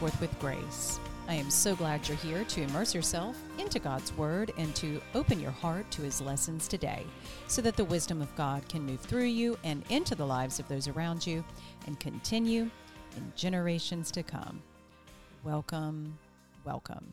Forth with Grace. I am so glad you're here to immerse yourself into God's Word and to open your heart to His lessons today so that the wisdom of God can move through you and into the lives of those around you and continue in generations to come. Welcome, welcome.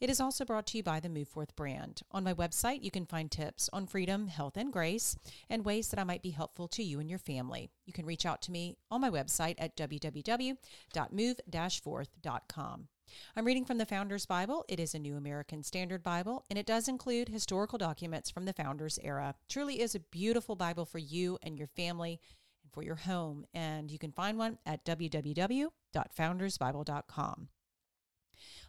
It is also brought to you by the Move Forth brand. On my website, you can find tips on freedom, health, and grace, and ways that I might be helpful to you and your family. You can reach out to me on my website at www.move-forth.com. I'm reading from the Founders Bible. It is a New American Standard Bible, and it does include historical documents from the Founders era. Truly is a beautiful Bible for you and your family and for your home, and you can find one at www.foundersbible.com.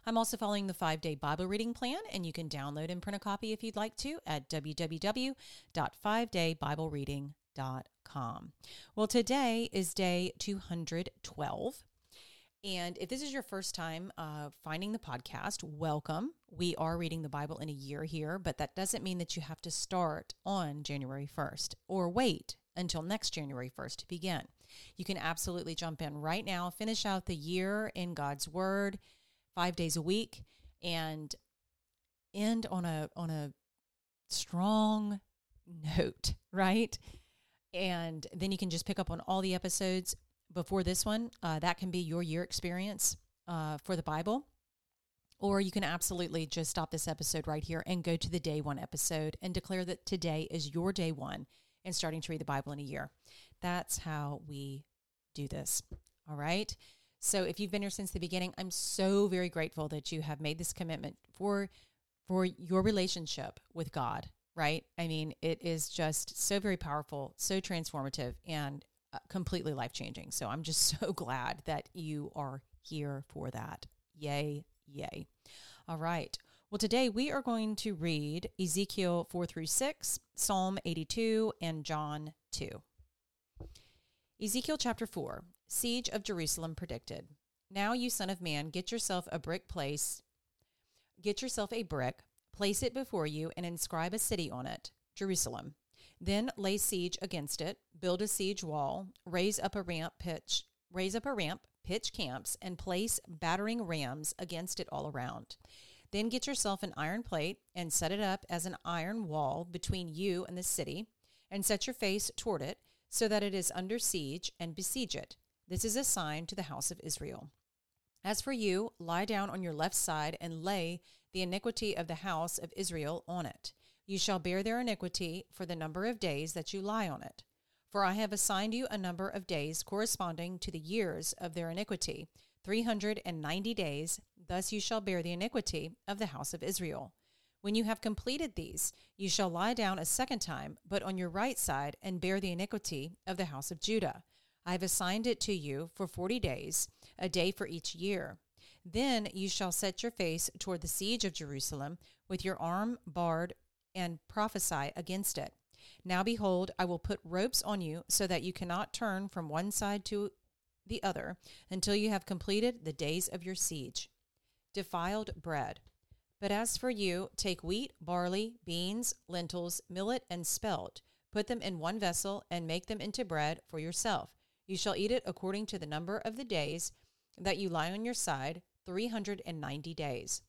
I'm also following the five day Bible reading plan, and you can download and print a copy if you'd like to at www.5daybiblereading.com. Well, today is day 212. And if this is your first time uh, finding the podcast, welcome. We are reading the Bible in a year here, but that doesn't mean that you have to start on January 1st or wait until next January 1st to begin. You can absolutely jump in right now, finish out the year in God's Word five days a week and end on a on a strong note, right? And then you can just pick up on all the episodes before this one. Uh, that can be your year experience uh, for the Bible. Or you can absolutely just stop this episode right here and go to the day one episode and declare that today is your day one and starting to read the Bible in a year. That's how we do this. All right. So if you've been here since the beginning, I'm so very grateful that you have made this commitment for for your relationship with God, right? I mean, it is just so very powerful, so transformative and uh, completely life-changing. So I'm just so glad that you are here for that. Yay, yay. All right. Well, today we are going to read Ezekiel 4 through 6, Psalm 82, and John 2. Ezekiel chapter 4 Siege of Jerusalem predicted. Now, you son of man, get yourself a brick place, get yourself a brick, place it before you, and inscribe a city on it, Jerusalem. Then lay siege against it, build a siege wall, raise up a ramp, pitch, raise up a ramp, pitch camps, and place battering rams against it all around. Then get yourself an iron plate and set it up as an iron wall between you and the city, and set your face toward it, so that it is under siege, and besiege it. This is a sign to the house of Israel. As for you, lie down on your left side and lay the iniquity of the house of Israel on it. You shall bear their iniquity for the number of days that you lie on it. For I have assigned you a number of days corresponding to the years of their iniquity, three hundred and ninety days. Thus you shall bear the iniquity of the house of Israel. When you have completed these, you shall lie down a second time, but on your right side, and bear the iniquity of the house of Judah. I have assigned it to you for forty days, a day for each year. Then you shall set your face toward the siege of Jerusalem, with your arm bared, and prophesy against it. Now behold, I will put ropes on you, so that you cannot turn from one side to the other, until you have completed the days of your siege. Defiled bread. But as for you, take wheat, barley, beans, lentils, millet, and spelt. Put them in one vessel, and make them into bread for yourself. You shall eat it according to the number of the days that you lie on your side, 390 days.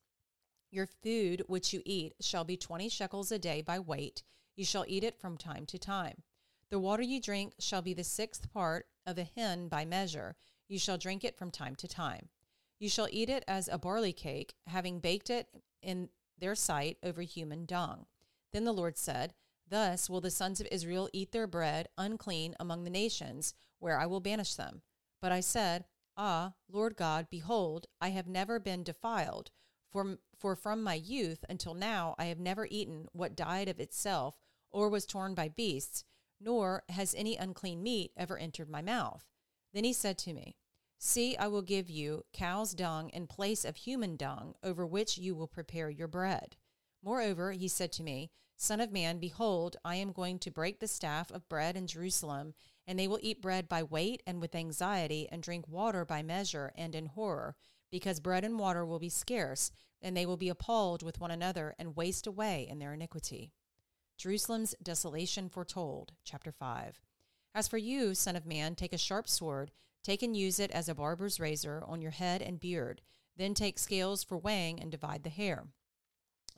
Your food which you eat shall be 20 shekels a day by weight. You shall eat it from time to time. The water you drink shall be the sixth part of a hin by measure. You shall drink it from time to time. You shall eat it as a barley cake, having baked it in their sight over human dung. Then the Lord said, Thus will the sons of Israel eat their bread unclean among the nations, where I will banish them. But I said, Ah, Lord God, behold, I have never been defiled, for, for from my youth until now I have never eaten what died of itself or was torn by beasts, nor has any unclean meat ever entered my mouth. Then he said to me, See, I will give you cow's dung in place of human dung, over which you will prepare your bread. Moreover, he said to me, Son of man, behold, I am going to break the staff of bread in Jerusalem, and they will eat bread by weight and with anxiety, and drink water by measure and in horror, because bread and water will be scarce, and they will be appalled with one another and waste away in their iniquity. Jerusalem's desolation foretold. Chapter 5. As for you, Son of Man, take a sharp sword, take and use it as a barber's razor on your head and beard. Then take scales for weighing and divide the hair.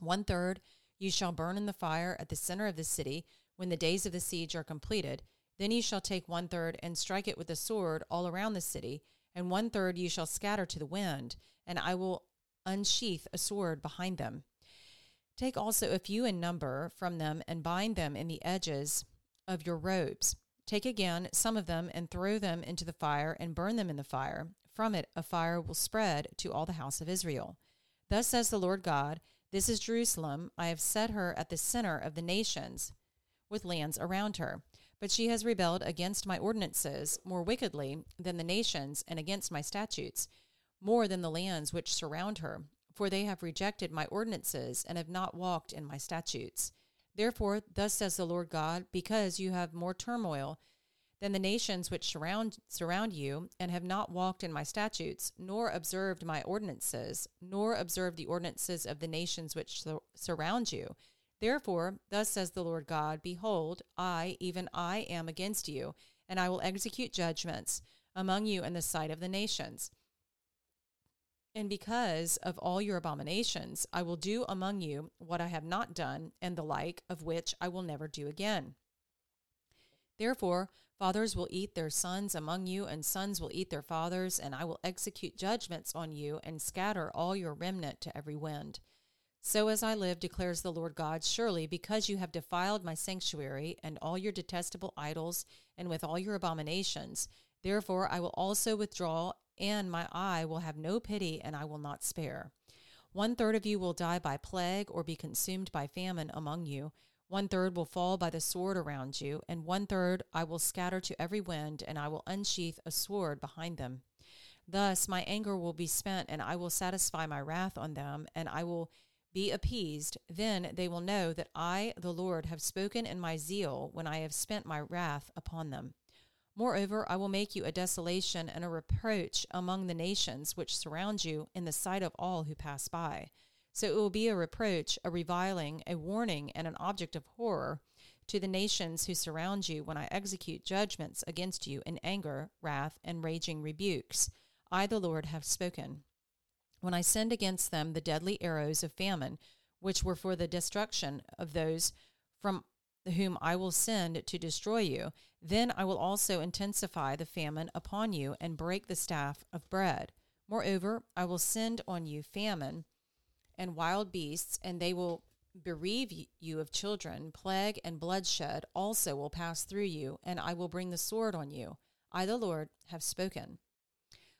One third you shall burn in the fire at the center of the city when the days of the siege are completed. Then you shall take one third and strike it with a sword all around the city, and one third you shall scatter to the wind, and I will unsheath a sword behind them. Take also a few in number from them and bind them in the edges of your robes. Take again some of them and throw them into the fire and burn them in the fire. From it a fire will spread to all the house of Israel. Thus says the Lord God This is Jerusalem. I have set her at the center of the nations, with lands around her. But she has rebelled against my ordinances more wickedly than the nations, and against my statutes, more than the lands which surround her for they have rejected my ordinances and have not walked in my statutes. Therefore, thus says the Lord God, because you have more turmoil than the nations which surround surround you, and have not walked in my statutes, nor observed my ordinances, nor observed the ordinances of the nations which sur- surround you. Therefore, thus says the Lord God, Behold, I, even I, am against you, and I will execute judgments among you in the sight of the nations. And because of all your abominations, I will do among you what I have not done, and the like of which I will never do again. Therefore, fathers will eat their sons among you, and sons will eat their fathers, and I will execute judgments on you, and scatter all your remnant to every wind. So as I live, declares the Lord God, surely because you have defiled my sanctuary and all your detestable idols, and with all your abominations, therefore I will also withdraw and my eye will have no pity, and I will not spare. One third of you will die by plague or be consumed by famine among you. One third will fall by the sword around you, and one third I will scatter to every wind, and I will unsheath a sword behind them. Thus my anger will be spent, and I will satisfy my wrath on them, and I will be appeased. Then they will know that I, the Lord, have spoken in my zeal when I have spent my wrath upon them. Moreover, I will make you a desolation and a reproach among the nations which surround you in the sight of all who pass by. So it will be a reproach, a reviling, a warning, and an object of horror to the nations who surround you when I execute judgments against you in anger, wrath, and raging rebukes. I, the Lord, have spoken. When I send against them the deadly arrows of famine, which were for the destruction of those from whom I will send to destroy you, then I will also intensify the famine upon you and break the staff of bread. Moreover, I will send on you famine and wild beasts, and they will bereave you of children. Plague and bloodshed also will pass through you, and I will bring the sword on you. I, the Lord, have spoken.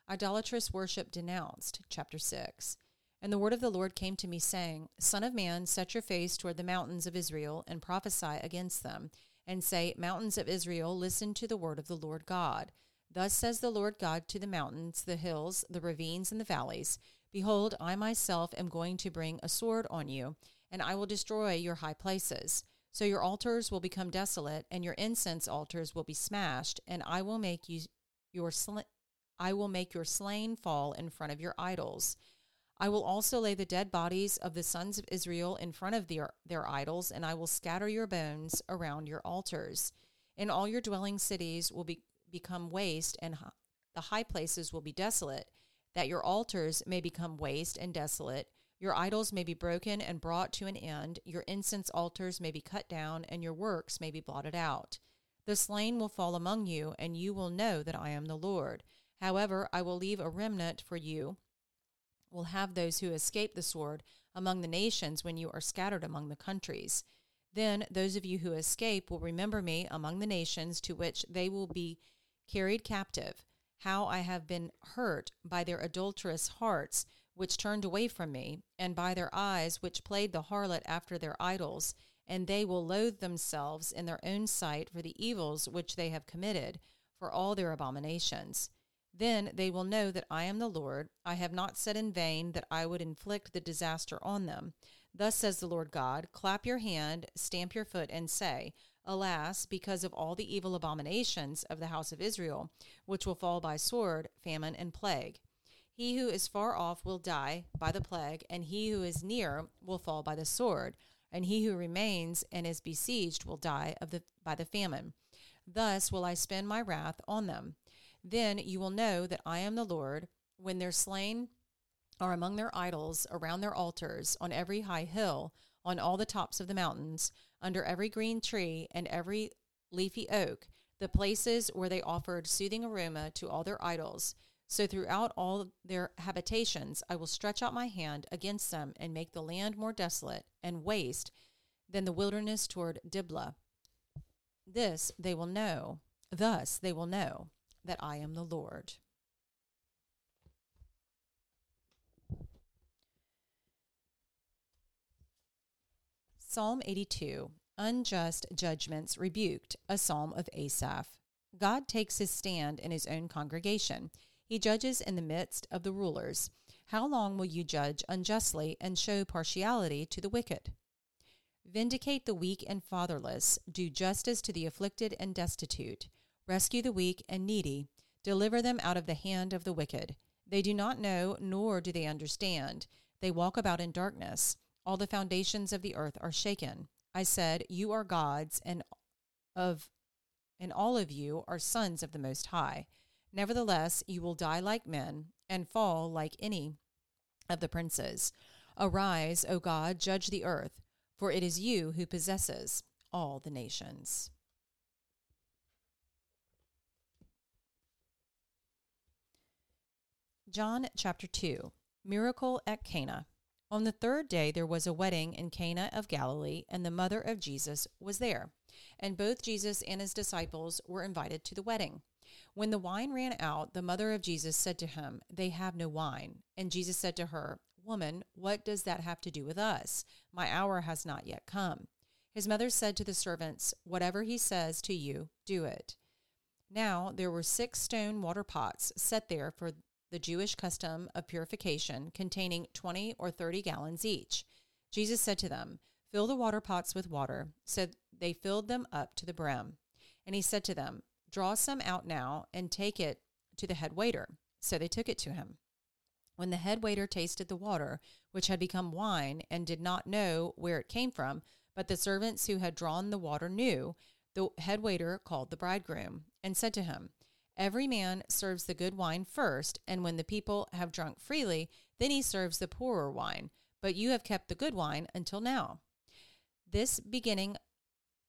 Idolatrous worship denounced. Chapter 6. And the word of the Lord came to me, saying, Son of man, set your face toward the mountains of Israel, and prophesy against them, and say, Mountains of Israel, listen to the word of the Lord God. Thus says the Lord God to the mountains, the hills, the ravines, and the valleys Behold, I myself am going to bring a sword on you, and I will destroy your high places. So your altars will become desolate, and your incense altars will be smashed, and I will make you your sl- I will make your slain fall in front of your idols. I will also lay the dead bodies of the sons of Israel in front of their, their idols, and I will scatter your bones around your altars. And all your dwelling cities will be, become waste, and the high places will be desolate, that your altars may become waste and desolate. Your idols may be broken and brought to an end. Your incense altars may be cut down, and your works may be blotted out. The slain will fall among you, and you will know that I am the Lord. However, I will leave a remnant for you will have those who escape the sword among the nations when you are scattered among the countries. Then those of you who escape will remember me among the nations to which they will be carried captive, how I have been hurt by their adulterous hearts, which turned away from me, and by their eyes, which played the harlot after their idols. And they will loathe themselves in their own sight for the evils which they have committed, for all their abominations. Then they will know that I am the Lord. I have not said in vain that I would inflict the disaster on them. Thus says the Lord God Clap your hand, stamp your foot, and say, Alas, because of all the evil abominations of the house of Israel, which will fall by sword, famine, and plague. He who is far off will die by the plague, and he who is near will fall by the sword, and he who remains and is besieged will die of the by the famine. Thus will I spend my wrath on them. Then you will know that I am the Lord when their slain are among their idols, around their altars, on every high hill, on all the tops of the mountains, under every green tree and every leafy oak, the places where they offered soothing aroma to all their idols. So throughout all their habitations, I will stretch out my hand against them and make the land more desolate and waste than the wilderness toward Diblah. This they will know, thus they will know that I am the Lord. Psalm 82 Unjust Judgments Rebuked, a psalm of Asaph. God takes his stand in his own congregation. He judges in the midst of the rulers. How long will you judge unjustly and show partiality to the wicked? Vindicate the weak and fatherless, do justice to the afflicted and destitute, rescue the weak and needy, deliver them out of the hand of the wicked. They do not know, nor do they understand. They walk about in darkness. All the foundations of the earth are shaken. I said, You are gods, and of and all of you are sons of the Most High. Nevertheless, you will die like men, and fall like any of the princes. Arise, O God, judge the earth, for it is you who possesses all the nations. John chapter 2 Miracle at Cana. On the third day there was a wedding in Cana of Galilee, and the mother of Jesus was there. And both Jesus and his disciples were invited to the wedding. When the wine ran out, the mother of Jesus said to him, They have no wine. And Jesus said to her, Woman, what does that have to do with us? My hour has not yet come. His mother said to the servants, Whatever he says to you, do it. Now there were six stone water pots set there for the Jewish custom of purification, containing 20 or 30 gallons each. Jesus said to them, Fill the water pots with water. So they filled them up to the brim. And he said to them, Draw some out now and take it to the head waiter. So they took it to him. When the head waiter tasted the water, which had become wine, and did not know where it came from, but the servants who had drawn the water knew, the head waiter called the bridegroom and said to him, Every man serves the good wine first, and when the people have drunk freely, then he serves the poorer wine. But you have kept the good wine until now. This beginning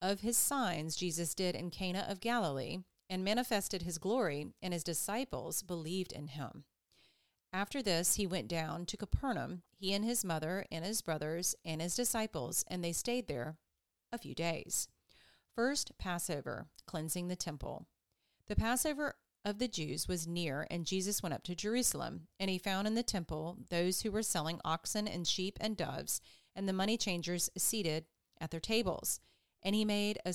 of his signs Jesus did in Cana of Galilee and manifested his glory, and his disciples believed in him. After this, he went down to Capernaum, he and his mother, and his brothers, and his disciples, and they stayed there a few days. First, Passover, cleansing the temple. The Passover of the Jews was near, and Jesus went up to Jerusalem. And he found in the temple those who were selling oxen and sheep and doves, and the money changers seated at their tables. And he made a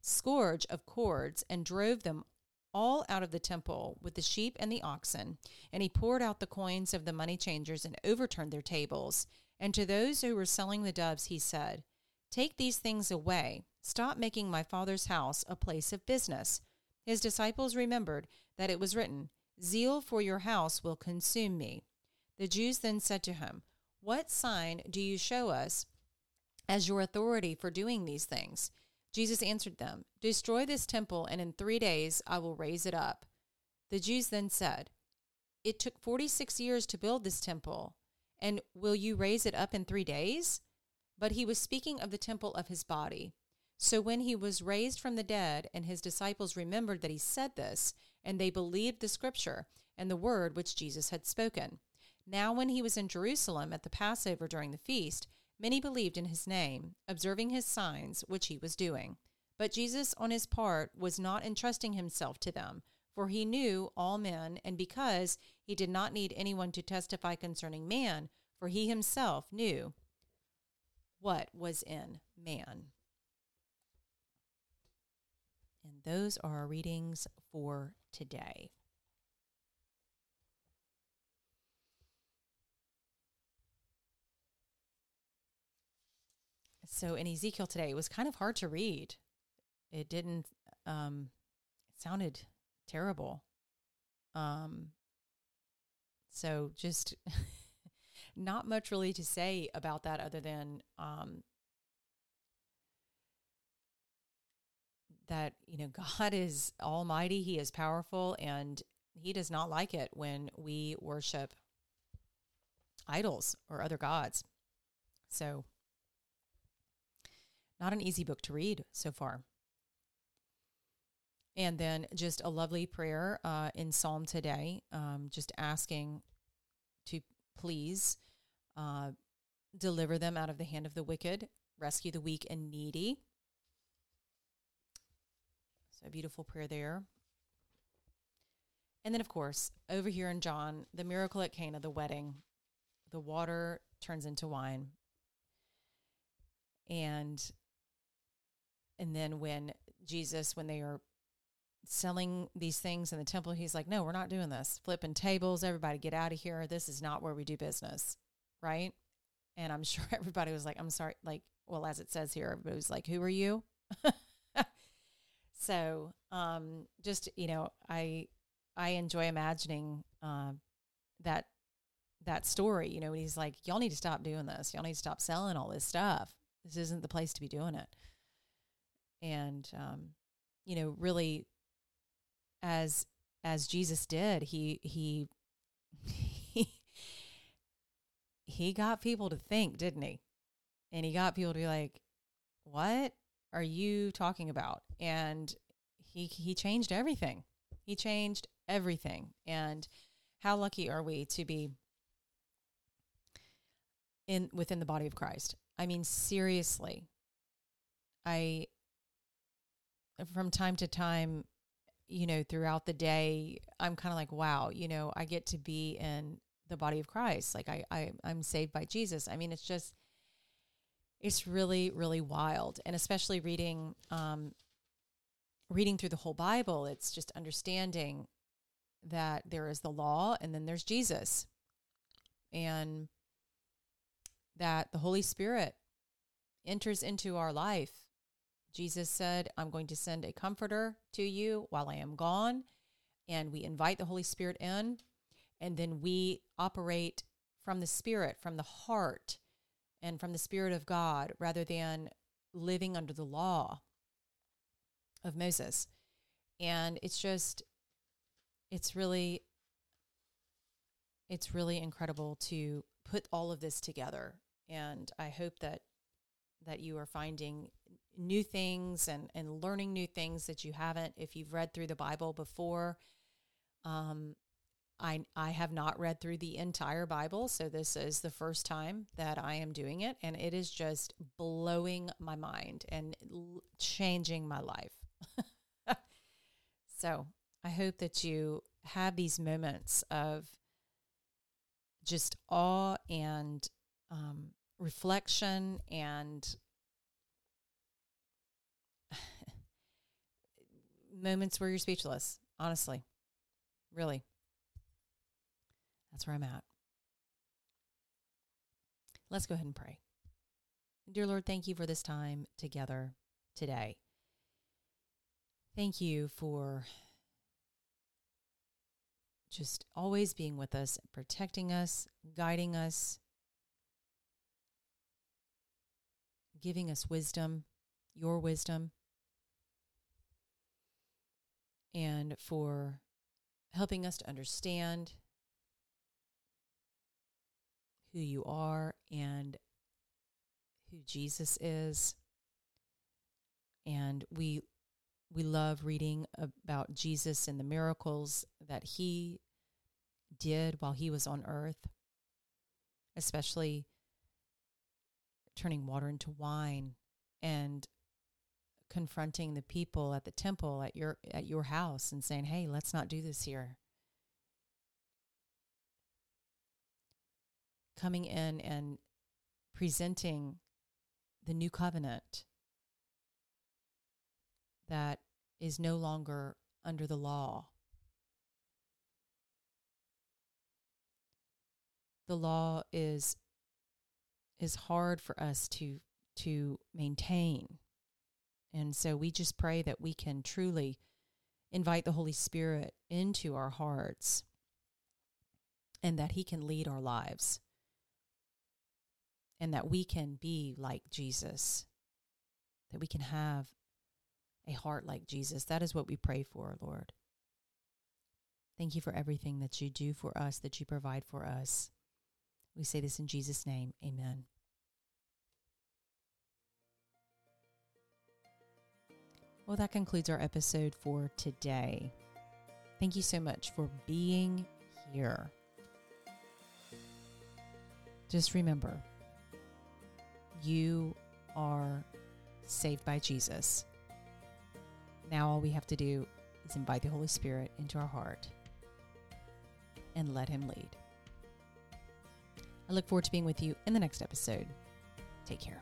scourge of cords and drove them all out of the temple with the sheep and the oxen. And he poured out the coins of the money changers and overturned their tables. And to those who were selling the doves, he said, Take these things away. Stop making my father's house a place of business. His disciples remembered that it was written, Zeal for your house will consume me. The Jews then said to him, What sign do you show us as your authority for doing these things? Jesus answered them, Destroy this temple, and in three days I will raise it up. The Jews then said, It took 46 years to build this temple, and will you raise it up in three days? But he was speaking of the temple of his body. So when he was raised from the dead, and his disciples remembered that he said this, and they believed the scripture and the word which Jesus had spoken. Now, when he was in Jerusalem at the Passover during the feast, Many believed in his name, observing his signs which he was doing. But Jesus, on his part, was not entrusting himself to them, for he knew all men, and because he did not need anyone to testify concerning man, for he himself knew what was in man. And those are our readings for today. So in Ezekiel today, it was kind of hard to read. It didn't, um, it sounded terrible. Um, so just not much really to say about that other than um, that, you know, God is almighty, He is powerful, and He does not like it when we worship idols or other gods. So, not an easy book to read so far. And then just a lovely prayer uh, in Psalm today, um, just asking to please uh, deliver them out of the hand of the wicked, rescue the weak and needy. So, a beautiful prayer there. And then, of course, over here in John, the miracle at Cana, the wedding, the water turns into wine. And and then when Jesus, when they are selling these things in the temple, he's like, no, we're not doing this. Flipping tables, everybody get out of here. This is not where we do business. Right. And I'm sure everybody was like, I'm sorry. Like, well, as it says here, everybody was like, who are you? so, um, just, you know, I, I enjoy imagining, uh, that, that story, you know, he's like, y'all need to stop doing this. Y'all need to stop selling all this stuff. This isn't the place to be doing it and um, you know really as as Jesus did he he he he got people to think didn't he and he got people to be like what are you talking about? And he he changed everything. He changed everything. And how lucky are we to be in within the body of Christ? I mean seriously. I from time to time, you know, throughout the day, I'm kind of like, wow, you know, I get to be in the body of Christ. Like I, I I'm saved by Jesus. I mean, it's just it's really, really wild. And especially reading um reading through the whole Bible, it's just understanding that there is the law and then there's Jesus. And that the Holy Spirit enters into our life Jesus said, I'm going to send a comforter to you while I am gone. And we invite the Holy Spirit in. And then we operate from the Spirit, from the heart, and from the Spirit of God rather than living under the law of Moses. And it's just, it's really, it's really incredible to put all of this together. And I hope that that you are finding new things and, and learning new things that you haven't if you've read through the Bible before. Um, I, I have not read through the entire Bible, so this is the first time that I am doing it, and it is just blowing my mind and l- changing my life. so I hope that you have these moments of just awe and um, reflection and moments where you're speechless, honestly. Really. That's where I'm at. Let's go ahead and pray. Dear Lord, thank you for this time together today. Thank you for just always being with us, protecting us, guiding us, giving us wisdom, your wisdom and for helping us to understand who you are and who Jesus is. And we we love reading about Jesus and the miracles that he did while he was on earth, especially turning water into wine and confronting the people at the temple at your at your house and saying, "Hey, let's not do this here." Coming in and presenting the new covenant that is no longer under the law. The law is is hard for us to to maintain. And so we just pray that we can truly invite the Holy Spirit into our hearts and that He can lead our lives and that we can be like Jesus, that we can have a heart like Jesus. That is what we pray for, Lord. Thank you for everything that you do for us, that you provide for us. We say this in Jesus' name. Amen. Well, that concludes our episode for today. Thank you so much for being here. Just remember, you are saved by Jesus. Now, all we have to do is invite the Holy Spirit into our heart and let Him lead. I look forward to being with you in the next episode. Take care.